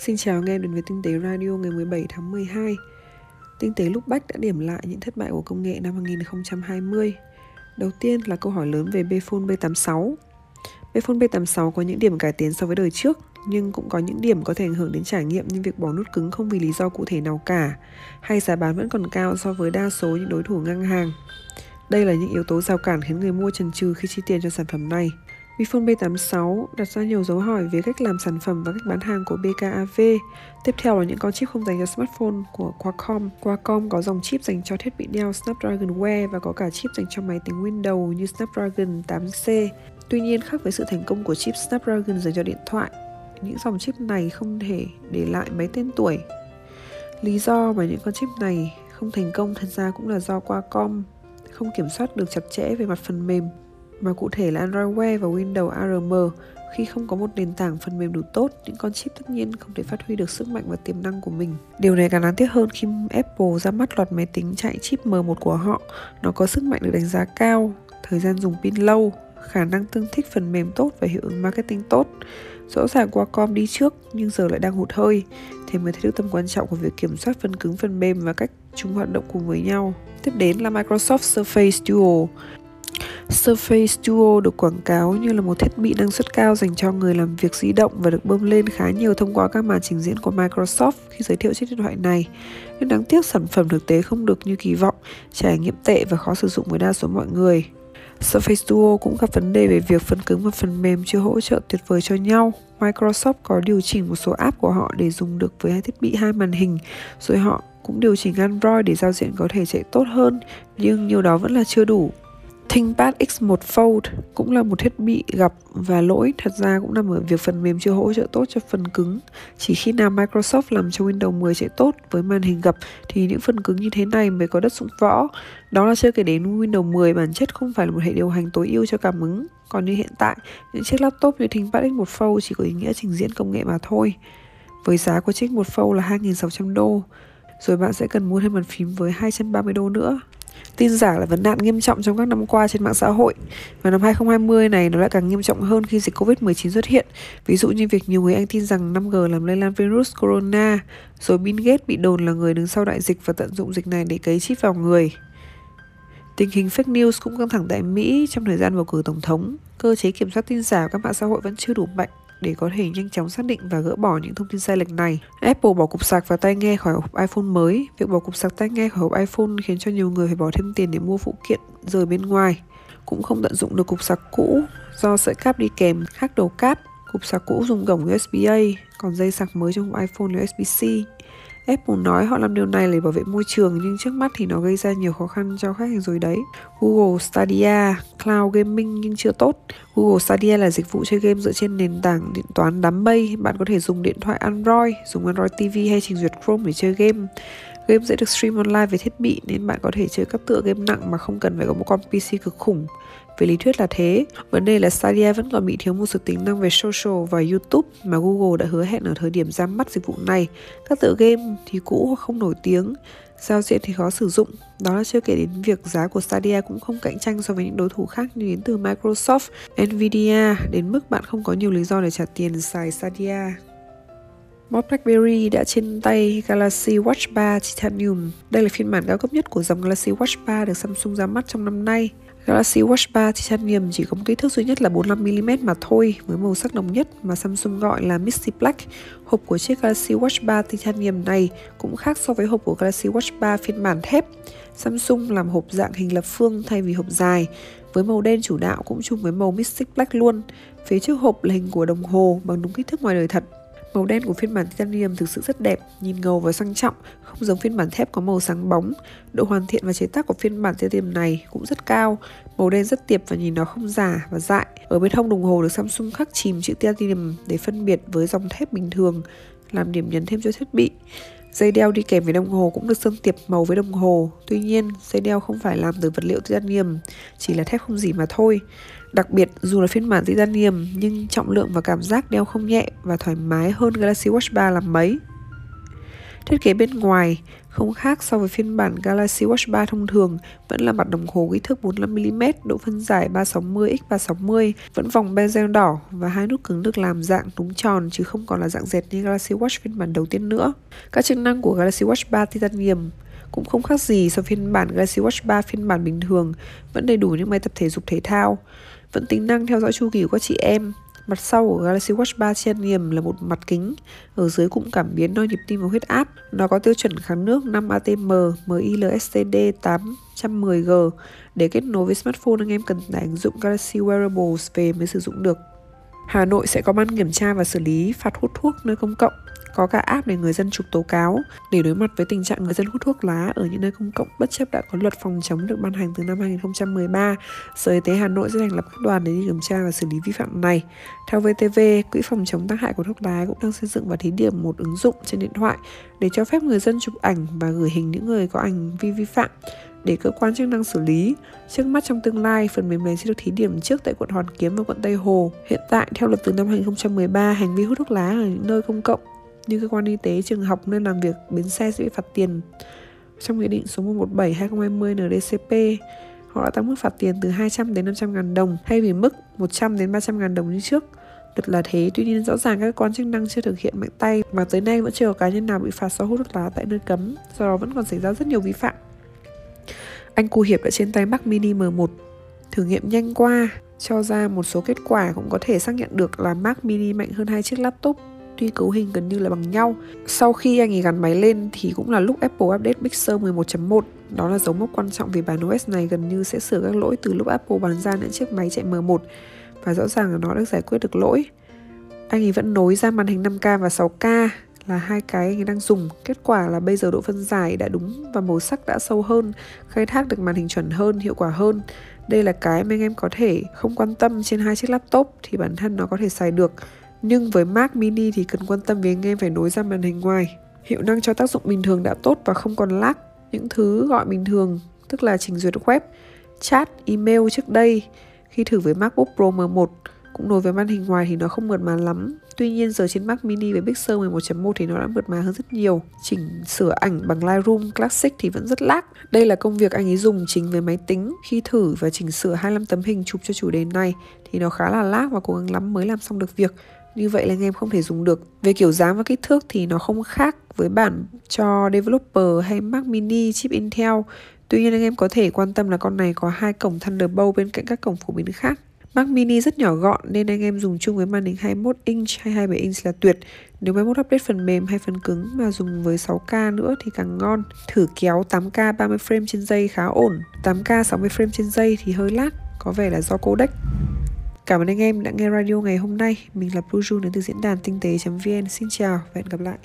Xin chào anh em đến với Tinh tế Radio ngày 17 tháng 12 Tinh tế lúc bách đã điểm lại những thất bại của công nghệ năm 2020 Đầu tiên là câu hỏi lớn về Bphone B86 Bphone B86 có những điểm cải tiến so với đời trước, nhưng cũng có những điểm có thể ảnh hưởng đến trải nghiệm như việc bỏ nút cứng không vì lý do cụ thể nào cả, hay giá bán vẫn còn cao so với đa số những đối thủ ngang hàng. Đây là những yếu tố rào cản khiến người mua chần chừ khi chi tiền cho sản phẩm này. Vifone B86 đặt ra nhiều dấu hỏi về cách làm sản phẩm và cách bán hàng của BKAV. Tiếp theo là những con chip không dành cho smartphone của Qualcomm. Qualcomm có dòng chip dành cho thiết bị đeo Snapdragon Wear và có cả chip dành cho máy tính Windows như Snapdragon 8C. Tuy nhiên, khác với sự thành công của chip Snapdragon dành cho điện thoại, những dòng chip này không thể để lại mấy tên tuổi. Lý do mà những con chip này không thành công thật ra cũng là do Qualcomm không kiểm soát được chặt chẽ về mặt phần mềm mà cụ thể là Android Wear và Windows ARM khi không có một nền tảng phần mềm đủ tốt, những con chip tất nhiên không thể phát huy được sức mạnh và tiềm năng của mình. Điều này càng đáng tiếc hơn khi Apple ra mắt loạt máy tính chạy chip M1 của họ. Nó có sức mạnh được đánh giá cao, thời gian dùng pin lâu, khả năng tương thích phần mềm tốt và hiệu ứng marketing tốt. Rõ ràng Qualcomm đi trước nhưng giờ lại đang hụt hơi, thế mới thấy được tầm quan trọng của việc kiểm soát phần cứng phần mềm và cách chúng hoạt động cùng với nhau. Tiếp đến là Microsoft Surface Duo. Surface Duo được quảng cáo như là một thiết bị năng suất cao dành cho người làm việc di động và được bơm lên khá nhiều thông qua các màn trình diễn của Microsoft khi giới thiệu chiếc điện thoại này. Nhưng đáng tiếc sản phẩm thực tế không được như kỳ vọng, trải nghiệm tệ và khó sử dụng với đa số mọi người. Surface Duo cũng gặp vấn đề về việc phần cứng và phần mềm chưa hỗ trợ tuyệt vời cho nhau. Microsoft có điều chỉnh một số app của họ để dùng được với hai thiết bị hai màn hình, rồi họ cũng điều chỉnh Android để giao diện có thể chạy tốt hơn, nhưng nhiều đó vẫn là chưa đủ. ThinkPad X1 Fold cũng là một thiết bị gặp và lỗi thật ra cũng nằm ở việc phần mềm chưa hỗ trợ tốt cho phần cứng. Chỉ khi nào Microsoft làm cho Windows 10 chạy tốt với màn hình gập thì những phần cứng như thế này mới có đất dụng võ. Đó là chưa kể đến Windows 10 bản chất không phải là một hệ điều hành tối ưu cho cảm ứng. Còn như hiện tại, những chiếc laptop như ThinkPad X1 Fold chỉ có ý nghĩa trình diễn công nghệ mà thôi. Với giá của chiếc một Fold là 2.600 đô, rồi bạn sẽ cần mua thêm bàn phím với 230 đô nữa. Tin giả là vấn nạn nghiêm trọng trong các năm qua trên mạng xã hội. Và năm 2020 này, nó lại càng nghiêm trọng hơn khi dịch Covid-19 xuất hiện. Ví dụ như việc nhiều người Anh tin rằng 5G làm lây lan virus corona, Rồi Bill Gates bị đồn là người đứng sau đại dịch và tận dụng dịch này để cấy chip vào người. Tình hình fake news cũng căng thẳng tại Mỹ trong thời gian bầu cử tổng thống. Cơ chế kiểm soát tin giả của các mạng xã hội vẫn chưa đủ mạnh để có thể nhanh chóng xác định và gỡ bỏ những thông tin sai lệch này. Apple bỏ cục sạc và tai nghe khỏi hộp iPhone mới. Việc bỏ cục sạc tai nghe khỏi hộp iPhone khiến cho nhiều người phải bỏ thêm tiền để mua phụ kiện rời bên ngoài. Cũng không tận dụng được cục sạc cũ do sợi cáp đi kèm khác đầu cáp. Cục sạc cũ dùng cổng USB-A, còn dây sạc mới trong hộp iPhone là USB-C. Apple nói họ làm điều này để bảo vệ môi trường nhưng trước mắt thì nó gây ra nhiều khó khăn cho khách hàng rồi đấy. Google Stadia, cloud gaming nhưng chưa tốt. Google Stadia là dịch vụ chơi game dựa trên nền tảng điện toán đám mây. Bạn có thể dùng điện thoại Android, dùng Android TV hay trình duyệt Chrome để chơi game. Game sẽ được stream online về thiết bị nên bạn có thể chơi các tựa game nặng mà không cần phải có một con PC cực khủng. Về lý thuyết là thế, vấn đề là Stadia vẫn còn bị thiếu một số tính năng về social và YouTube mà Google đã hứa hẹn ở thời điểm ra mắt dịch vụ này. Các tựa game thì cũ hoặc không nổi tiếng, giao diện thì khó sử dụng. Đó là chưa kể đến việc giá của Stadia cũng không cạnh tranh so với những đối thủ khác như đến từ Microsoft, Nvidia, đến mức bạn không có nhiều lý do để trả tiền xài Stadia. Bob BlackBerry đã trên tay Galaxy Watch 3 Titanium. Đây là phiên bản cao cấp nhất của dòng Galaxy Watch 3 được Samsung ra mắt trong năm nay. Galaxy Watch 3 Titanium chỉ có một kích thước duy nhất là 45mm mà thôi, với màu sắc đồng nhất mà Samsung gọi là Misty Black. Hộp của chiếc Galaxy Watch 3 Titanium này cũng khác so với hộp của Galaxy Watch 3 phiên bản thép. Samsung làm hộp dạng hình lập phương thay vì hộp dài, với màu đen chủ đạo cũng chung với màu Mystic Black luôn. Phía trước hộp là hình của đồng hồ bằng đúng kích thước ngoài đời thật. Màu đen của phiên bản titanium thực sự rất đẹp, nhìn ngầu và sang trọng, không giống phiên bản thép có màu sáng bóng. Độ hoàn thiện và chế tác của phiên bản titanium này cũng rất cao, màu đen rất tiệp và nhìn nó không giả và dại. Ở bên hông đồng hồ được Samsung khắc chìm chữ titanium để phân biệt với dòng thép bình thường, làm điểm nhấn thêm cho thiết bị. Dây đeo đi kèm với đồng hồ cũng được sơn tiệp màu với đồng hồ. Tuy nhiên, dây đeo không phải làm từ vật liệu titanium, chỉ là thép không gì mà thôi. Đặc biệt, dù là phiên bản titanium nhưng trọng lượng và cảm giác đeo không nhẹ và thoải mái hơn Galaxy Watch 3 làm mấy. Thiết kế bên ngoài không khác so với phiên bản Galaxy Watch 3 thông thường, vẫn là mặt đồng hồ kích thước 45mm, độ phân giải 360x360, vẫn vòng bezel đỏ và hai nút cứng được làm dạng đúng tròn chứ không còn là dạng dệt như Galaxy Watch phiên bản đầu tiên nữa. Các chức năng của Galaxy Watch 3 Titanium cũng không khác gì so với phiên bản Galaxy Watch 3 phiên bản bình thường, vẫn đầy đủ những máy tập thể dục thể thao, vẫn tính năng theo dõi chu kỳ của các chị em, Mặt sau của Galaxy Watch 3 Titanium là một mặt kính, ở dưới cụm cảm biến đo nhịp tim và huyết áp. Nó có tiêu chuẩn kháng nước 5 ATM, MIL STD 810G. Để kết nối với smartphone, anh em cần tải ứng dụng Galaxy Wearables về mới sử dụng được. Hà Nội sẽ có ban kiểm tra và xử lý phạt hút thuốc nơi công cộng có cả app để người dân chụp tố cáo để đối mặt với tình trạng người dân hút thuốc lá ở những nơi công cộng bất chấp đã có luật phòng chống được ban hành từ năm 2013. Sở Y tế Hà Nội sẽ thành lập các đoàn để đi kiểm tra và xử lý vi phạm này. Theo VTV, Quỹ phòng chống tác hại của thuốc lá cũng đang xây dựng và thí điểm một ứng dụng trên điện thoại để cho phép người dân chụp ảnh và gửi hình những người có hành vi vi phạm để cơ quan chức năng xử lý. Trước mắt trong tương lai, phần mềm này sẽ được thí điểm trước tại quận Hoàn Kiếm và quận Tây Hồ. Hiện tại, theo luật từ năm 2013, hành vi hút thuốc lá ở những nơi công cộng như cơ quan y tế, trường học, nơi làm việc, bến xe sẽ bị phạt tiền. Trong Nghị định số 117 2020 NDCP, họ đã tăng mức phạt tiền từ 200 đến 500 ngàn đồng thay vì mức 100 đến 300 ngàn đồng như trước. Luật là thế, tuy nhiên rõ ràng các quan chức năng chưa thực hiện mạnh tay và tới nay vẫn chưa có cá nhân nào bị phạt do hút thuốc lá tại nơi cấm, do đó vẫn còn xảy ra rất nhiều vi phạm. Anh Cu Hiệp đã trên tay Mac Mini M1 thử nghiệm nhanh qua cho ra một số kết quả cũng có thể xác nhận được là Mac Mini mạnh hơn hai chiếc laptop tuy cấu hình gần như là bằng nhau. Sau khi anh ấy gắn máy lên thì cũng là lúc Apple update Big Sur 11.1. Đó là dấu mốc quan trọng vì bản OS này gần như sẽ sửa các lỗi từ lúc Apple bán ra những chiếc máy chạy M1 và rõ ràng là nó đã giải quyết được lỗi. Anh ấy vẫn nối ra màn hình 5K và 6K là hai cái anh ấy đang dùng. Kết quả là bây giờ độ phân giải đã đúng và màu sắc đã sâu hơn, khai thác được màn hình chuẩn hơn, hiệu quả hơn. Đây là cái mà anh em có thể không quan tâm trên hai chiếc laptop thì bản thân nó có thể xài được. Nhưng với Mac Mini thì cần quan tâm đến nghe phải nối ra màn hình ngoài. Hiệu năng cho tác dụng bình thường đã tốt và không còn lag. Những thứ gọi bình thường, tức là trình duyệt web, chat, email trước đây khi thử với MacBook Pro M1 cũng nối với màn hình ngoài thì nó không mượt mà lắm. Tuy nhiên giờ trên Mac Mini với Pixel 11.1 thì nó đã mượt mà hơn rất nhiều. Chỉnh sửa ảnh bằng Lightroom Classic thì vẫn rất lag. Đây là công việc anh ấy dùng chính với máy tính. Khi thử và chỉnh sửa 25 tấm hình chụp cho chủ đề này thì nó khá là lag và cố gắng lắm mới làm xong được việc như vậy là anh em không thể dùng được về kiểu dáng và kích thước thì nó không khác với bản cho developer hay Mac Mini chip Intel tuy nhiên anh em có thể quan tâm là con này có hai cổng Thunderbolt bên cạnh các cổng phổ biến khác Mac Mini rất nhỏ gọn nên anh em dùng chung với màn hình 21 inch hay 27 inch là tuyệt. Nếu máy mốt update phần mềm hay phần cứng mà dùng với 6K nữa thì càng ngon. Thử kéo 8K 30 frame trên giây khá ổn. 8K 60 frame trên giây thì hơi lát, có vẻ là do codec. Cảm ơn anh em đã nghe radio ngày hôm nay. Mình là Puju đến từ diễn đàn tinh tế.vn. Xin chào và hẹn gặp lại.